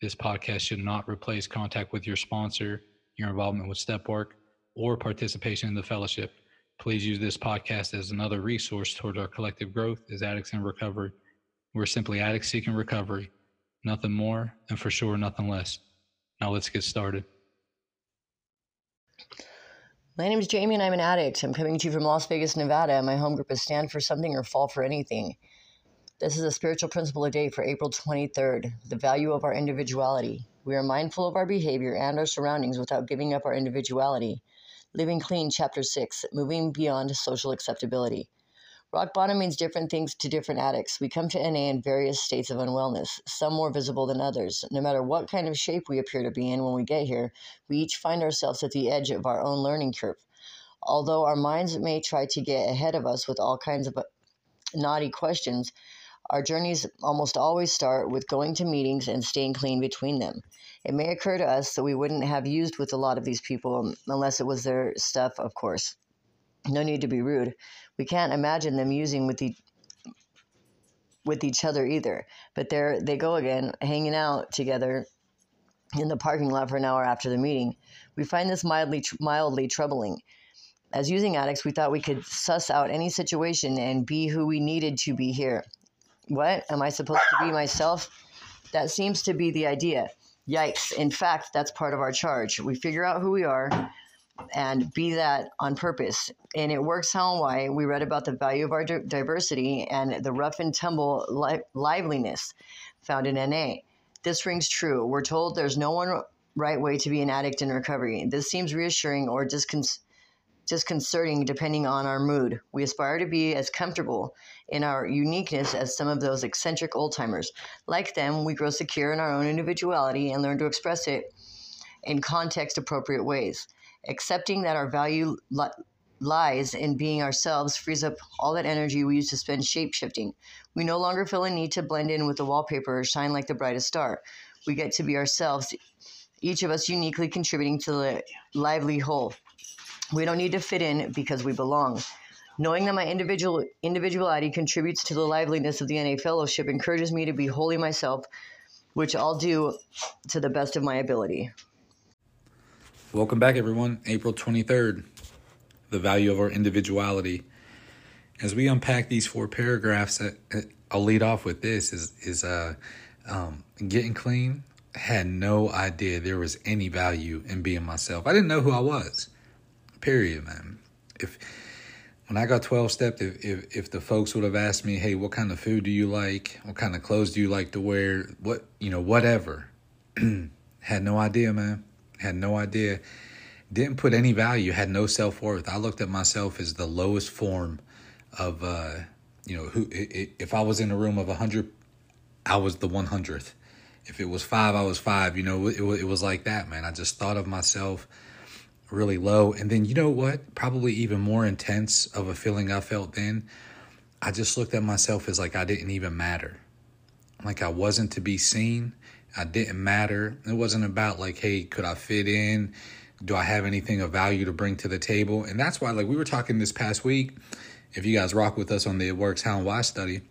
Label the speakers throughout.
Speaker 1: This podcast should not replace contact with your sponsor, your involvement with step work, or participation in the fellowship. Please use this podcast as another resource toward our collective growth as addicts in recovery. We're simply addicts seeking recovery, nothing more, and for sure, nothing less. Now let's get started.
Speaker 2: My name is Jamie and I'm an addict. I'm coming to you from Las Vegas, Nevada. My home group is Stand for Something or Fall for Anything. This is a spiritual principle a day for April 23rd the value of our individuality. We are mindful of our behavior and our surroundings without giving up our individuality. Living Clean, Chapter 6 Moving Beyond Social Acceptability. Rock bottom means different things to different addicts. We come to NA in various states of unwellness, some more visible than others. No matter what kind of shape we appear to be in when we get here, we each find ourselves at the edge of our own learning curve. Although our minds may try to get ahead of us with all kinds of uh, naughty questions, our journeys almost always start with going to meetings and staying clean between them. It may occur to us that we wouldn't have used with a lot of these people unless it was their stuff, of course. No need to be rude. We can't imagine them using with the with each other either. But there they go again, hanging out together in the parking lot for an hour after the meeting. We find this mildly mildly troubling. As using addicts, we thought we could suss out any situation and be who we needed to be here. What? Am I supposed to be myself? That seems to be the idea. Yikes. In fact, that's part of our charge. We figure out who we are and be that on purpose. And it works how and why. We read about the value of our diversity and the rough and tumble li- liveliness found in NA. This rings true. We're told there's no one right way to be an addict in recovery. This seems reassuring or discon- disconcerting depending on our mood. We aspire to be as comfortable in our uniqueness as some of those eccentric old timers. Like them, we grow secure in our own individuality and learn to express it in context appropriate ways. Accepting that our value li- lies in being ourselves frees up all that energy we use to spend shape shifting. We no longer feel a need to blend in with the wallpaper or shine like the brightest star. We get to be ourselves, each of us uniquely contributing to the lively whole. We don't need to fit in because we belong. Knowing that my individual individuality contributes to the liveliness of the NA Fellowship encourages me to be wholly myself, which I'll do to the best of my ability.
Speaker 1: Welcome back, everyone. April 23rd, the value of our individuality. As we unpack these four paragraphs, uh, uh, I'll lead off with this: is is uh, um, getting clean. Had no idea there was any value in being myself. I didn't know who I was. Period, man. If when I got 12 stepped, if, if, if the folks would have asked me, hey, what kind of food do you like? What kind of clothes do you like to wear? What, you know, whatever. had no idea, man. Had no idea. Didn't put any value, had no self worth. I looked at myself as the lowest form of, uh, you know, who, if I was in a room of a 100, I was the 100th. If it was five, I was five. You know, it, it was like that, man. I just thought of myself really low. And then, you know what? Probably even more intense of a feeling I felt then. I just looked at myself as like I didn't even matter. Like I wasn't to be seen. I didn't matter. It wasn't about like, hey, could I fit in? Do I have anything of value to bring to the table? And that's why, like, we were talking this past week. If you guys rock with us on the It Works How and Why study,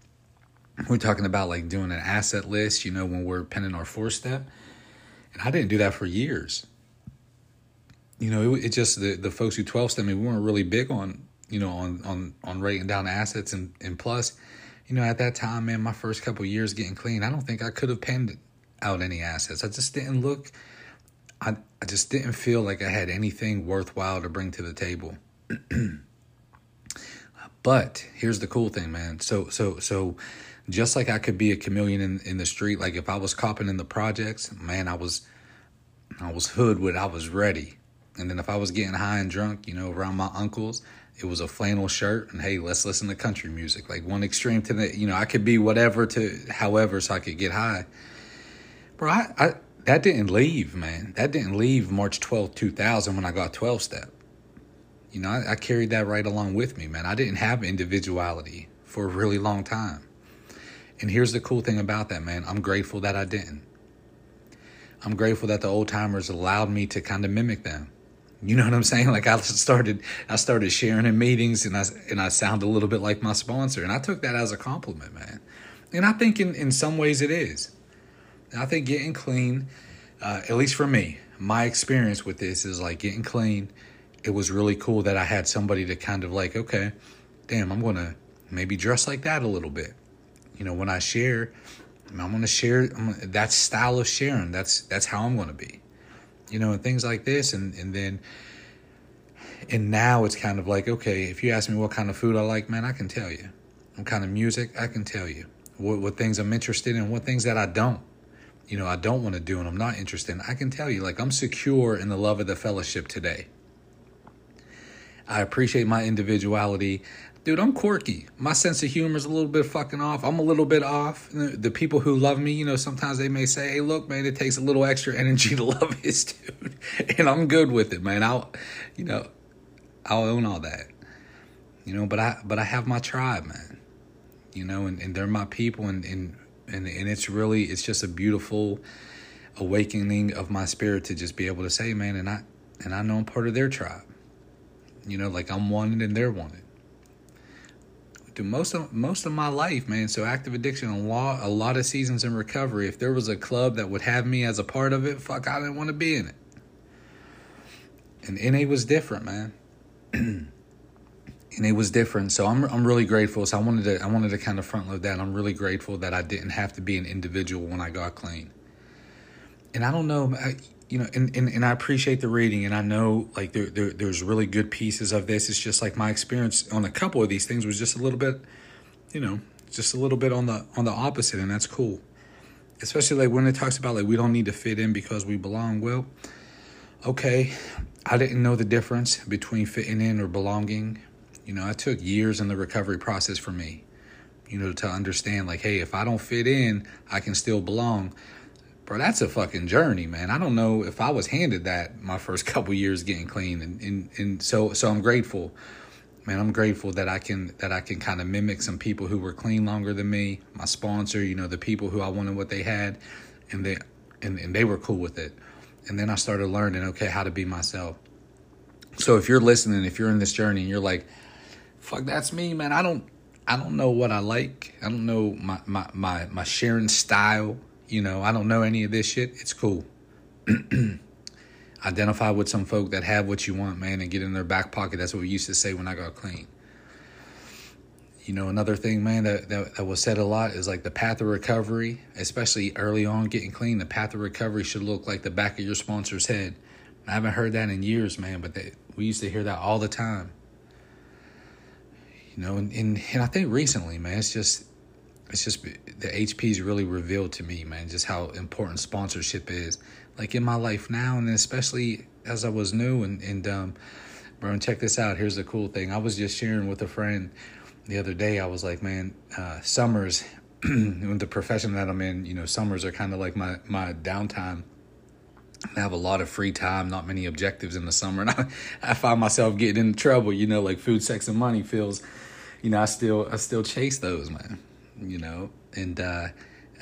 Speaker 1: we're talking about like doing an asset list, you know, when we're penning our four step. And I didn't do that for years you know, it, it just the, the folks who 12 step me, we weren't really big on, you know, on, on, on writing down assets. And, and plus, you know, at that time, man, my first couple years getting clean, I don't think I could have penned out any assets. I just didn't look, I, I just didn't feel like I had anything worthwhile to bring to the table. but here's the cool thing, man. So, so, so just like I could be a chameleon in, in the street, like if I was copping in the projects, man, I was, I was hood with, I was ready. And then if I was getting high and drunk, you know, around my uncles, it was a flannel shirt and hey, let's listen to country music. Like one extreme to the, you know, I could be whatever to however so I could get high. Bro, I, I that didn't leave, man. That didn't leave March 12th, 2000 when I got 12 step. You know, I, I carried that right along with me, man. I didn't have individuality for a really long time. And here's the cool thing about that, man. I'm grateful that I didn't. I'm grateful that the old timers allowed me to kind of mimic them. You know what I'm saying? Like I started, I started sharing in meetings, and I and I sound a little bit like my sponsor, and I took that as a compliment, man. And I think in in some ways it is. I think getting clean, uh, at least for me, my experience with this is like getting clean. It was really cool that I had somebody to kind of like, okay, damn, I'm gonna maybe dress like that a little bit. You know, when I share, I'm gonna share that style of sharing. That's that's how I'm gonna be. You know, and things like this, and and then. And now it's kind of like, okay, if you ask me what kind of food I like, man, I can tell you. What kind of music, I can tell you. What, what things I'm interested in, what things that I don't you know, I don't want to do and I'm not interested in, I can tell you, like, I'm secure in the love of the fellowship today. I appreciate my individuality. Dude, I'm quirky. My sense of humor is a little bit fucking off. I'm a little bit off. The people who love me, you know, sometimes they may say, hey, look, man, it takes a little extra energy to love this dude. And I'm good with it, man. I'll, you know, I'll own all that. You know, but I, but I have my tribe, man. You know, and, and they're my people and, and and and it's really it's just a beautiful awakening of my spirit to just be able to say, man, and I and I know I'm part of their tribe. You know, like I'm wanted and they're wanted. Do most of most of my life, man. So active addiction, a lot, a lot of seasons in recovery. If there was a club that would have me as a part of it, fuck, I didn't want to be in it. And NA was different, man. and it was different. So I'm I'm really grateful. So I wanted to I wanted to kind of front load that. I'm really grateful that I didn't have to be an individual when I got clean. And I don't know, I, you know, and, and, and I appreciate the reading, and I know like there, there there's really good pieces of this. It's just like my experience on a couple of these things was just a little bit, you know, just a little bit on the on the opposite, and that's cool. Especially like when it talks about like we don't need to fit in because we belong. Well, okay, I didn't know the difference between fitting in or belonging you know, it took years in the recovery process for me, you know, to understand like, hey, if I don't fit in, I can still belong. Bro, that's a fucking journey, man. I don't know if I was handed that my first couple years getting clean, and, and and so so I'm grateful, man. I'm grateful that I can that I can kind of mimic some people who were clean longer than me. My sponsor, you know, the people who I wanted what they had, and they and, and they were cool with it. And then I started learning, okay, how to be myself. So if you're listening, if you're in this journey, and you're like, fuck, that's me, man. I don't, I don't know what I like. I don't know my my my my sharing style. You know, I don't know any of this shit. It's cool. Identify with some folk that have what you want, man, and get in their back pocket. That's what we used to say when I got clean. You know, another thing, man, that, that, that was said a lot is like the path of recovery, especially early on getting clean, the path of recovery should look like the back of your sponsor's head. I haven't heard that in years, man, but they, we used to hear that all the time you know, and, and, and I think recently, man, it's just it's just the HP's really revealed to me, man, just how important sponsorship is. Like in my life now, and especially as I was new, and and um, bro, and check this out. Here's the cool thing. I was just sharing with a friend the other day. I was like, man, uh, summers, the profession that I'm in, you know, summers are kind of like my my downtime. I have a lot of free time, not many objectives in the summer, and I, I find myself getting in trouble. You know, like food, sex, and money feels you know, I still I still chase those, man. You know, and uh,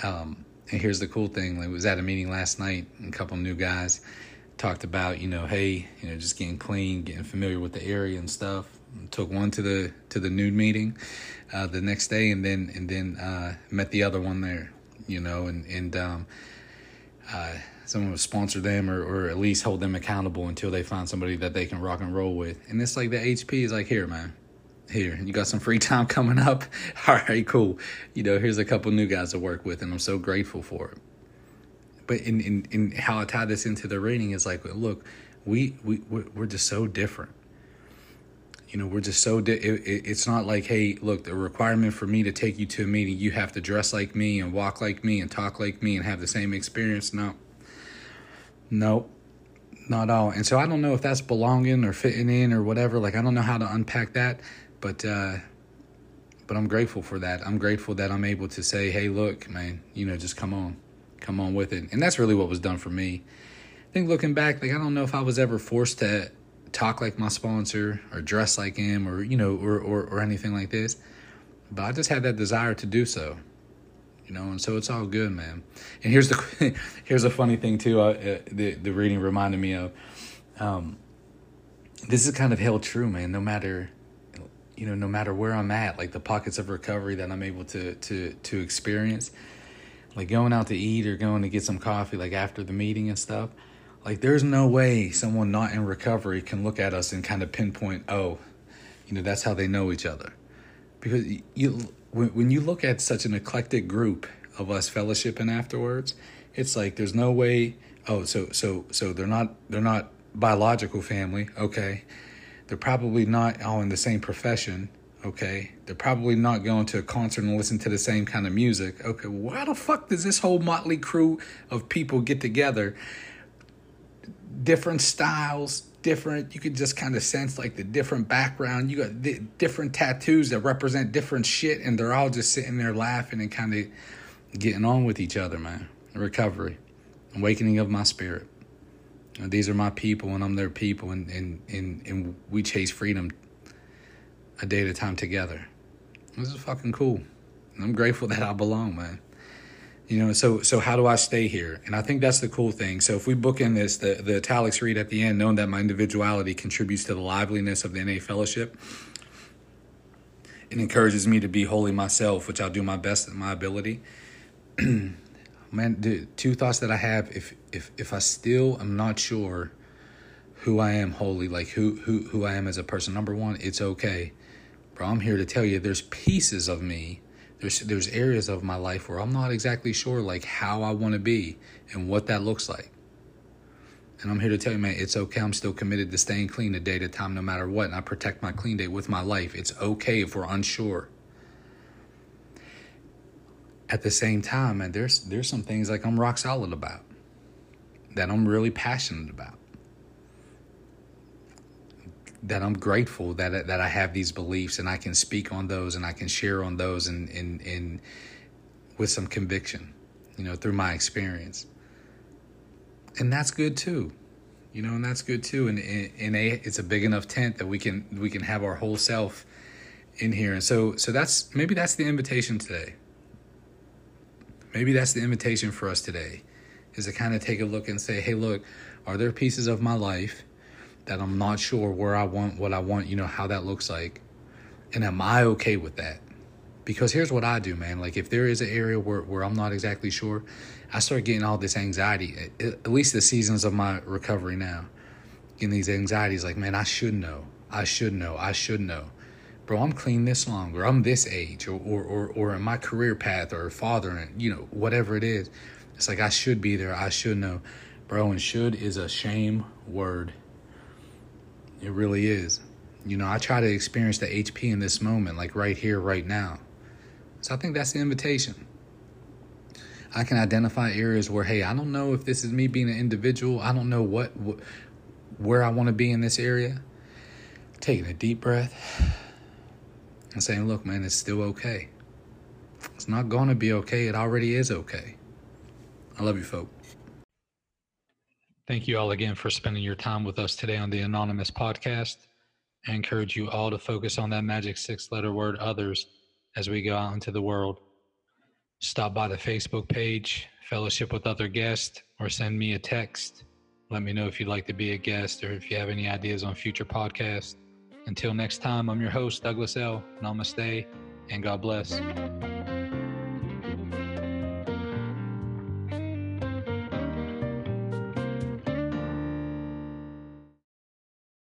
Speaker 1: um, and here's the cool thing: like, I was at a meeting last night, and a couple new guys talked about, you know, hey, you know, just getting clean, getting familiar with the area and stuff. Took one to the to the nude meeting uh, the next day, and then and then uh, met the other one there. You know, and and um, uh, someone would sponsor them or, or at least hold them accountable until they find somebody that they can rock and roll with. And it's like the HP is like, here, man, here you got some free time coming up? All right cool. You know here's a couple new guys to work with and i'm so grateful for it. But in in, in how i tie this into the rating is like look we we we're just so different. You know we're just so di- it, it, it's not like hey look the requirement for me to take you to a meeting you have to dress like me and walk like me and talk like me and have the same experience. No. No. Not all. And so i don't know if that's belonging or fitting in or whatever. Like i don't know how to unpack that but uh, but I'm grateful for that. I'm grateful that I'm able to say, hey, look, man, you know, just come on, come on with it. And that's really what was done for me. I think looking back, like I don't know if I was ever forced to talk like my sponsor or dress like him or you know or, or, or anything like this but i just had that desire to do so you know and so it's all good man and here's the here's a funny thing too uh, uh, the, the reading reminded me of um, this is kind of held true man no matter you know no matter where i'm at like the pockets of recovery that i'm able to to to experience like going out to eat or going to get some coffee like after the meeting and stuff like, there's no way someone not in recovery can look at us and kind of pinpoint, oh, you know, that's how they know each other. Because you, when, when you look at such an eclectic group of us fellowshipping afterwards, it's like there's no way. Oh, so so so they're not they're not biological family. Okay, they're probably not all in the same profession. Okay, they're probably not going to a concert and listen to the same kind of music. Okay, why the fuck does this whole motley crew of people get together different styles, different. You could just kind of sense like the different background. You got different tattoos that represent different shit, and they're all just sitting there laughing and kind of getting on with each other, man. Recovery, awakening of my spirit. These are my people, and I'm their people, and and and and we chase freedom a day at a time together. This is fucking cool. I'm grateful that I belong, man. You know, so so how do I stay here? And I think that's the cool thing. So if we book in this, the, the italics read at the end, knowing that my individuality contributes to the liveliness of the NA fellowship, it encourages me to be wholly myself, which I'll do my best at my ability. Man, the two thoughts that I have, if if if I still am not sure who I am wholly, like who who who I am as a person, number one, it's okay. Bro, I'm here to tell you there's pieces of me there's there's areas of my life where I'm not exactly sure like how I want to be and what that looks like. And I'm here to tell you, man, it's okay. I'm still committed to staying clean a day at a time, no matter what. And I protect my clean day with my life. It's okay if we're unsure. At the same time, man, there's there's some things like I'm rock solid about that I'm really passionate about that I'm grateful that that I have these beliefs and I can speak on those and I can share on those and in with some conviction, you know, through my experience. And that's good too. You know, and that's good too. And in a it's a big enough tent that we can we can have our whole self in here. And so so that's maybe that's the invitation today. Maybe that's the invitation for us today is to kind of take a look and say, "Hey, look, are there pieces of my life that I'm not sure where I want, what I want, you know, how that looks like. And am I okay with that? Because here's what I do, man. Like, if there is an area where, where I'm not exactly sure, I start getting all this anxiety, at least the seasons of my recovery now. Getting these anxieties like, man, I should know. I should know. I should know. Bro, I'm clean this long, or I'm this age, or, or, or, or in my career path, or father, and you know, whatever it is. It's like, I should be there. I should know. Bro, and should is a shame word it really is. You know, I try to experience the HP in this moment, like right here, right now. So I think that's the invitation. I can identify areas where, hey, I don't know if this is me being an individual. I don't know what, what where I want to be in this area. Taking a deep breath and saying, look, man, it's still okay. It's not going to be okay. It already is okay. I love you, folks. Thank you all again for spending your time with us today on the Anonymous podcast. I encourage you all to focus on that magic six letter word others as we go out into the world. Stop by the Facebook page, fellowship with other guests, or send me a text. Let me know if you'd like to be a guest or if you have any ideas on future podcasts. Until next time, I'm your host, Douglas L. Namaste, and God bless.